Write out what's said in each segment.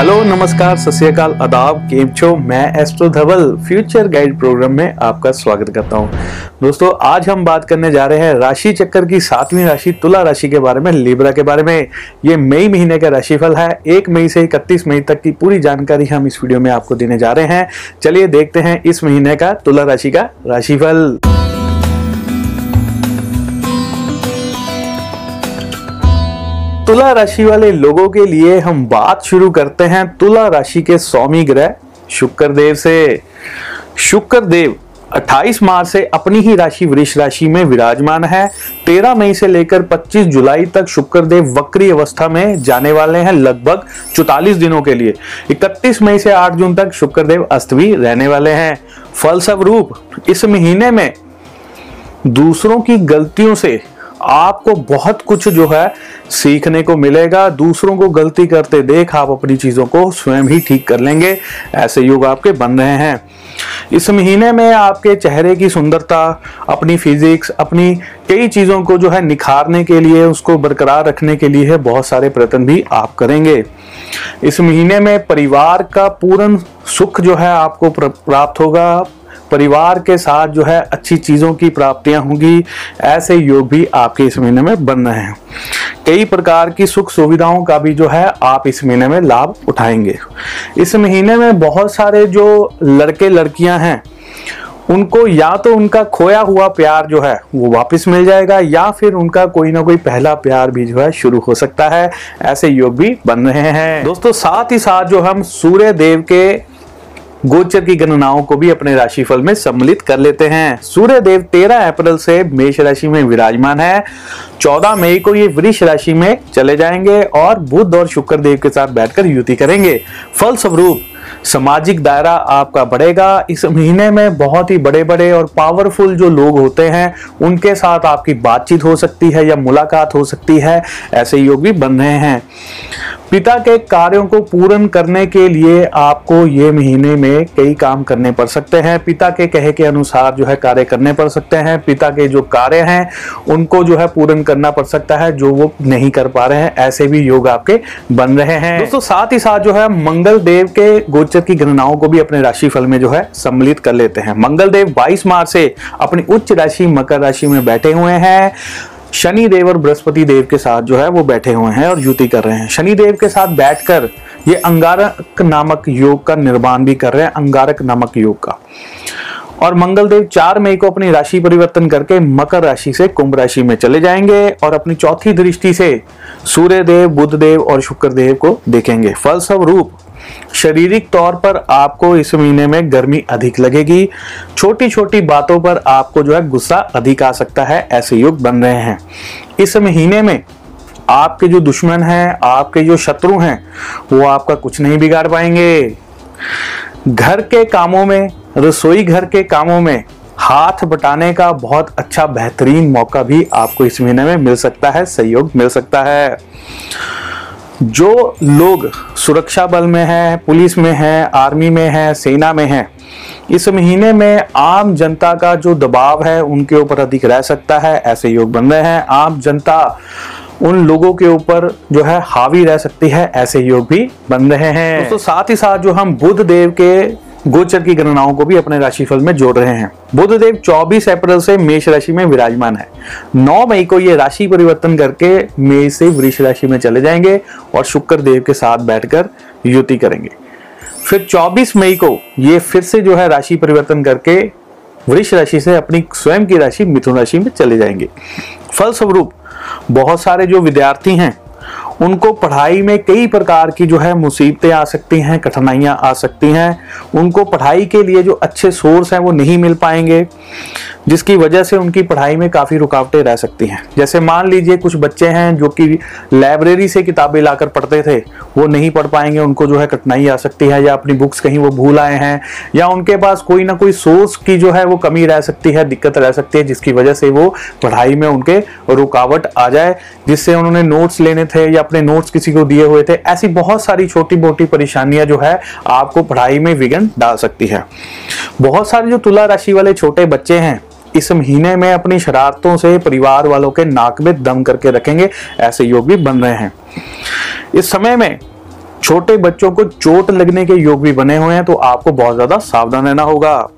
Hello, नमस्कार, सत श्रीकाल आदाब, केम छो? मैं astro Dhaval, future guide program में आपका स्वागत करता हूँ। दोस्तों, आज हम बात करने जा रहे हैं राशि चक्कर की सातवीं राशि, तुला राशि के बारे में, लिब्रा के बारे में। ये मई महीने का राशिफल है। एक मई से इकतीस मई तक की पूरी जानकारी हम इस वीडियो में आपको देने जा रहे हैं। चलिए देखते हैं इस महीने का तुला राशि का राशिफल। तुला राशि वाले लोगों के लिए हम बात शुरू करते हैं तुला राशि के स्वामी ग्रह शुक्र देव से। शुक्र देव 28 मार्च से अपनी ही राशि वृक्ष राशि में विराजमान है। 13 मई से लेकर 25 जुलाई तक शुक्र देव वक्री अवस्था में जाने वाले हैं लगभग 44 दिनों के लिए। 31 मई से 8 जून तक शुक्र देव अस्तवी रहने वाले हैं। फलस्वरूप, इस महीने में दूसरों की गलतियों से आपको बहुत कुछ जो है सीखने को मिलेगा, दूसरों को गलती करते देख आप अपनी चीज़ों को स्वयं ही ठीक कर लेंगे। ऐसे योग आपके बन रहे हैं। इस महीने में आपके चेहरे की सुंदरता, अपनी फिजिक्स अपनी कई चीज़ों को जो है निखारने के लिए, उसको बरकरार रखने के लिए बहुत सारे प्रयत्न भी आप करेंगे। इस महीने में परिवार का पूर्ण सुख जो है आपको प्राप्त होगा। परिवार के साथ जो है अच्छी चीज़ों की प्राप्तियाँ होंगी, ऐसे योग भी आपके इस महीने में बन रहे हैं। कई प्रकार की सुख सुविधाओं का भी जो है आप इस महीने में लाभ उठाएँगे। इस महीने में बहुत सारे जो लड़के लड़कियाँ हैं, उनको या तो उनका खोया हुआ प्यार जो है वो वापस मिल जाएगा, या फिर उनका कोई ना कोई पहला प्यार भी जो है शुरू हो सकता है, ऐसे योग भी बन रहे हैं। दोस्तों, साथ ही साथ जो हम सूर्य देव के गोचर की गणनाओं को भी अपने राशिफल में सम्मिलित कर लेते हैं। सूर्य देव तेरह अप्रैल से मेष राशि में विराजमान है। चौदह मई को ये वृक्ष राशि में चले जाएँगे और बुद्ध और शुक्र देव के साथ बैठकर युति करेंगे। फल स्वरूप सामाजिक दायरा आपका बढ़ेगा। इस महीने में बहुत ही बड़े बड़े और पावरफुल जो लोग होते हैं, उनके साथ आपकी बातचीत हो सकती है या मुलाकात हो सकती है। ऐसे योग भी बन रहे हैं। पिता के कार्यों को पूर्ण करने के लिए आपको ये महीने में कई काम करने पड़ सकते हैं। पिता के कहे के अनुसार जो है कार्य करने पड़ सकते हैं। पिता के जो कार्य हैं, उनको जो है पूर्ण करना पड़ सकता है, जो वो नहीं कर पा रहे हैं। ऐसे भी योग आपके बन रहे हैं। दोस्तों, साथ ही साथ जो है मंगल देव के गोचर की गणनाओं को भी अपने राशि फल में जो है सम्मिलित कर लेते हैं। मंगल देव बाईस मार्च से अपनी उच्च राशि, मकर राशि में बैठे हुए हैं। शनि देव और बृहस्पति देव के साथ जो है वो बैठे हुए हैं और युति कर रहे हैं। शनि देव के साथ बैठकर ये अंगारक नामक योग का निर्माण भी कर रहे हैं, अंगारक नामक योग का। और मंगल देव चार मई को अपनी राशि परिवर्तन करके मकर राशि से कुंभ राशि में चले जाएँगे और अपनी चौथी दृष्टि से सूर्य देव बुद्ध देव और शुक्र देव को देखेंगे। फलस्वरूप शारीरिक तौर पर आपको इस महीने में गर्मी अधिक लगेगी। छोटी छोटी बातों पर आपको जो है गुस्सा अधिक आ सकता है, ऐसे युग बन रहे हैं। इस महीने में आपके जो दुश्मन हैं, आपके जो शत्रु हैं, वो आपका कुछ नहीं बिगाड़ पाएँगे। घर के कामों में, रसोई घर के कामों में हाथ बटाने का बहुत अच्छा बेहतरीन मौका भी आपको इस महीने में मिल सकता है, सहयोग मिल सकता है। जो लोग सुरक्षा बल में हैं, पुलिस में हैं, आर्मी में हैं, सेना में हैं, इस महीने में आम जनता का जो दबाव है, उनके ऊपर अधिक रह सकता है, ऐसे योग बन रहे हैं। आम जनता उन लोगों के ऊपर जो है हावी रह सकती है, ऐसे योग भी बन रहे हैं। तो साथ ही साथ जो हम बुद्ध देव के गोचर की गणनाओं को भी अपने राशिफल में जोड़ रहे हैं। बुध देव 24 अप्रैल से मेष राशि में विराजमान है। 9 मई को ये राशि परिवर्तन करके मेष से वृक्ष राशि में चले जाएँगे और शुक्र देव के साथ बैठकर युति करेंगे। फिर 24 मई को ये फिर से जो है राशि परिवर्तन करके वृक्ष राशि से अपनी स्वयं की राशि मिथुन राशि में चले जाएँगे। फलस्वरूप बहुत सारे जो विद्यार्थी हैं उनको पढ़ाई में कई प्रकार की जो है मुसीबतें आ सकती हैं, कठिनाइयाँ आ सकती हैं। उनको पढ़ाई के लिए जो अच्छे सोर्स हैं, वो नहीं मिल पाएँगे। जिसकी वजह से उनकी पढ़ाई में काफ़ी रुकावटें रह सकती हैं। जैसे मान लीजिए कुछ बच्चे हैं जो कि लाइब्रेरी से किताबें लाकर पढ़ते थे, वो नहीं पढ़ पाएँगे, उनको जो है कठिनाई आ सकती है, या अपनी बुक्स कहीं वो भूल आए हैं, या उनके पास कोई ना कोई सोर्स की जो है वो कमी रह सकती है, दिक्कत रह सकती है, जिसकी वजह से वो पढ़ाई में उनके रुकावट आ जाए, जिससे उन्होंने नोट्स लेने थे या अपने नोट्स किसी को दिए हुए थे, ऐसी बहुत सारी छोटी मोटी परेशानियाँ जो है आपको पढ़ाई में विघन डाल सकती है। बहुत सारे जो तुला राशि वाले छोटे बच्चे हैं इस महीने में अपनी शरारतों से परिवार वालों के नाक में दम करके रखेंगे, ऐसे योग भी बन रहे हैं। इस समय में छोटे बच्चों को चोट लगने के योग भी बने हुए हैं तो आपको बहुत ज़्यादा सावधान रहना होगा।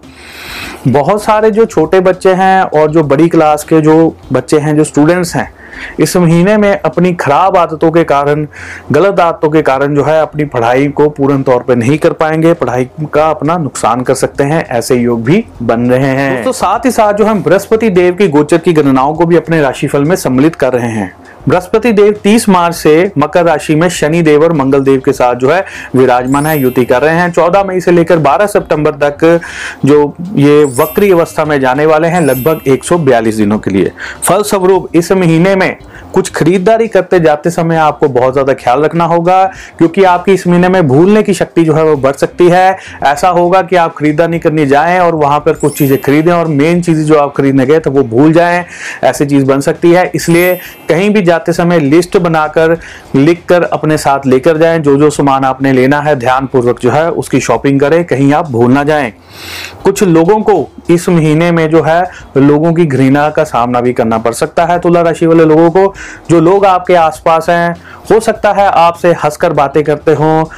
बहुत सारे जो छोटे बच्चे हैं और जो बड़ी क्लास के जो बच्चे हैं, जो स्टूडेंट्स हैं, इस महीने में अपनी खराब आदतों के कारण, गलत आदतों के कारण जो है अपनी पढ़ाई को पूर्ण तौर पे नहीं कर पाएँगे। पढ़ाई का अपना नुकसान कर सकते हैं, ऐसे योग भी बन रहे हैं। तो साथ ही साथ जो हम बृहस्पति देव की गोचर की गणनाओं को भी अपने राशिफल में सम्मिलित कर रहे हैं। बृहस्पति देव 30 मार्च से मकर राशि में शनि देव और मंगल देव के साथ जो है विराजमान है, युति कर रहे हैं। 14 मई से लेकर 12 सितंबर तक जो ये वक्री अवस्था में जाने वाले हैं, लगभग 142 दिनों के लिए। फल स्वरूप इस महीने में कुछ खरीदारी करते जाते समय आपको बहुत ज़्यादा ख्याल रखना होगा, क्योंकि आपकी इस महीने में भूलने की शक्ति जो है वो बढ़ सकती है। ऐसा होगा कि आप खरीदारी करने जाएँ और वहाँ पर कुछ चीज़ें खरीदें और मेन चीज़ें जो आप खरीदने गए तो वो भूल जाएँ। ऐसी चीज़ बन सकती है। इसलिए कहीं भी जाते समय लिस्ट बनाकर लिख कर अपने साथ लेकर जाएँ। जो जो सामान आपने लेना है ध्यान पूर्वक जो है, उसकी शॉपिंग करें, कहीं आप भूल ना जाएँ। कुछ लोगों को इस महीने में जो है, लोगों की घृणा का सामना भी करना पड़ सकता है। तुला राशि वाले लोगों को, जो लोग आपके आसपास हैं, हो सकता है आपसे हंसकर बातें करते हो,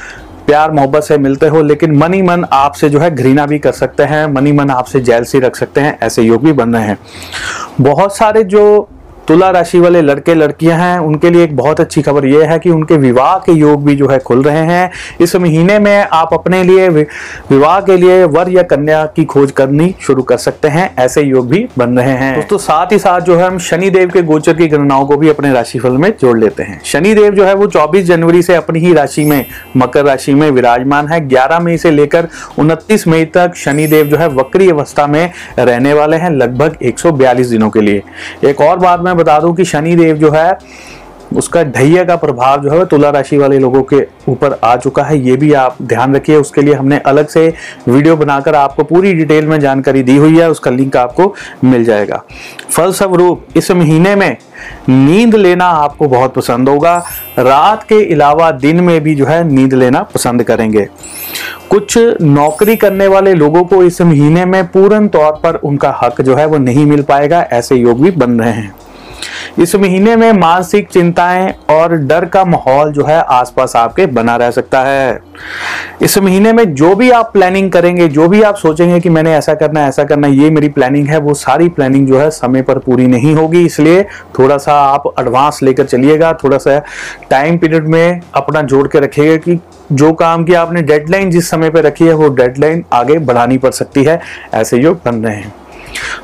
प्यार मोहब्बत से मिलते हो, लेकिन मनी मन आपसे जो है, घृणा भी कर सकते हैं मनी मन आपसे जेलसी रख सकते हैं, ऐसे योग भी बन रहे हैं। बहुत सारे जो तुला राशि वाले लड़के, लड़कियाँ हैं, उनके लिए एक बहुत अच्छी खबर यह है कि उनके विवाह के योग भी जो है खुल रहे हैं। इस महीने में आप अपने लिए विवाह के लिए वर या कन्या की खोज करनी शुरू कर सकते हैं। ऐसे योग भी बन रहे हैं। दोस्तों, साथ ही साथ जो है हम शनि देव के गोचर की गणनाओं को भी अपने राशिफल में जोड़ लेते हैं। शनिदेव जो है वो चौबीस जनवरी से अपनी ही राशि में, मकर राशि में विराजमान है। ग्यारह मई से लेकर उनतीस मई तक शनिदेव जो है वक्री अवस्था में रहने वाले हैं, लगभग एक सौ बयालीस दिनों के लिए। एक और बात मैं मैं बता दूँ कि शनि देव जो है, उसका ढैया का प्रभाव जो है तुला राशि वाले लोगों के ऊपर आ चुका है। ये भी आप ध्यान रखिए, उसके लिए हमने अलग से वीडियो बनाकर आपको पूरी डिटेल में जानकारी दी हुई है, उसका लिंक आपको मिल जाएगा। फलस्वरूप, इस महीने में नींद लेना आपको बहुत पसंद होगा। रात के अलावा दिन में भी जो है नींद लेना पसंद करेंगे। कुछ नौकरी करने वाले लोगों को इस महीने में पूर्ण तौर पर उनका हक जो है वो नहीं मिल पाएगा, ऐसे योग भी बन रहे हैं। इस महीने में मानसिक चिंताएँ और डर का माहौल जो है आसपास आपके बना रह सकता है। इस महीने में जो भी आप प्लानिंग करेंगे, जो भी आप सोचेंगे कि मैंने ऐसा करना ऐसा करना ये मेरी प्लानिंग है, वो सारी प्लानिंग जो है समय पर पूरी नहीं होगी। इसलिए थोड़ा सा आप एडवांस लेकर चलिएगा थोड़ा सा टाइम पीरियड में अपना जोड़ के रखिएगा कि जो काम की आपने डेडलाइन जिस समय पर रखी है, वो डेडलाइन आगे बढ़ानी पड़ सकती है। ऐसे योग बन रहे हैं।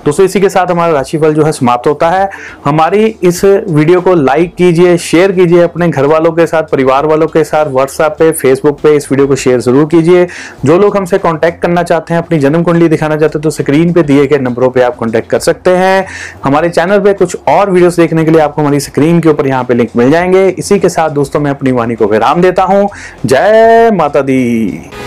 दोस्तों इसी के साथ हमारा राशिफल जो है समाप्त होता है। हमारी इस वीडियो को लाइक कीजिए शेयर कीजिए अपने घर वालों के साथ परिवार वालों के साथ व्हाट्सएप पे फेसबुक पे इस वीडियो को शेयर ज़रूर कीजिए। जो लोग हमसे कॉन्टैक्ट करना चाहते हैं, अपनी जन्म कुंडली दिखाना चाहते हैं तो स्क्रीन पे दिए गए नंबरों पर आप कॉन्टैक्ट कर सकते हैं। हमारे चैनल पर कुछ और वीडियो देखने के लिए आपको हमारी स्क्रीन के ऊपर यहाँ पे लिंक मिल जाएँगे। इसी के साथ दोस्तों, मैं अपनी वाणी को विराम देता हूँ। जय माता दी।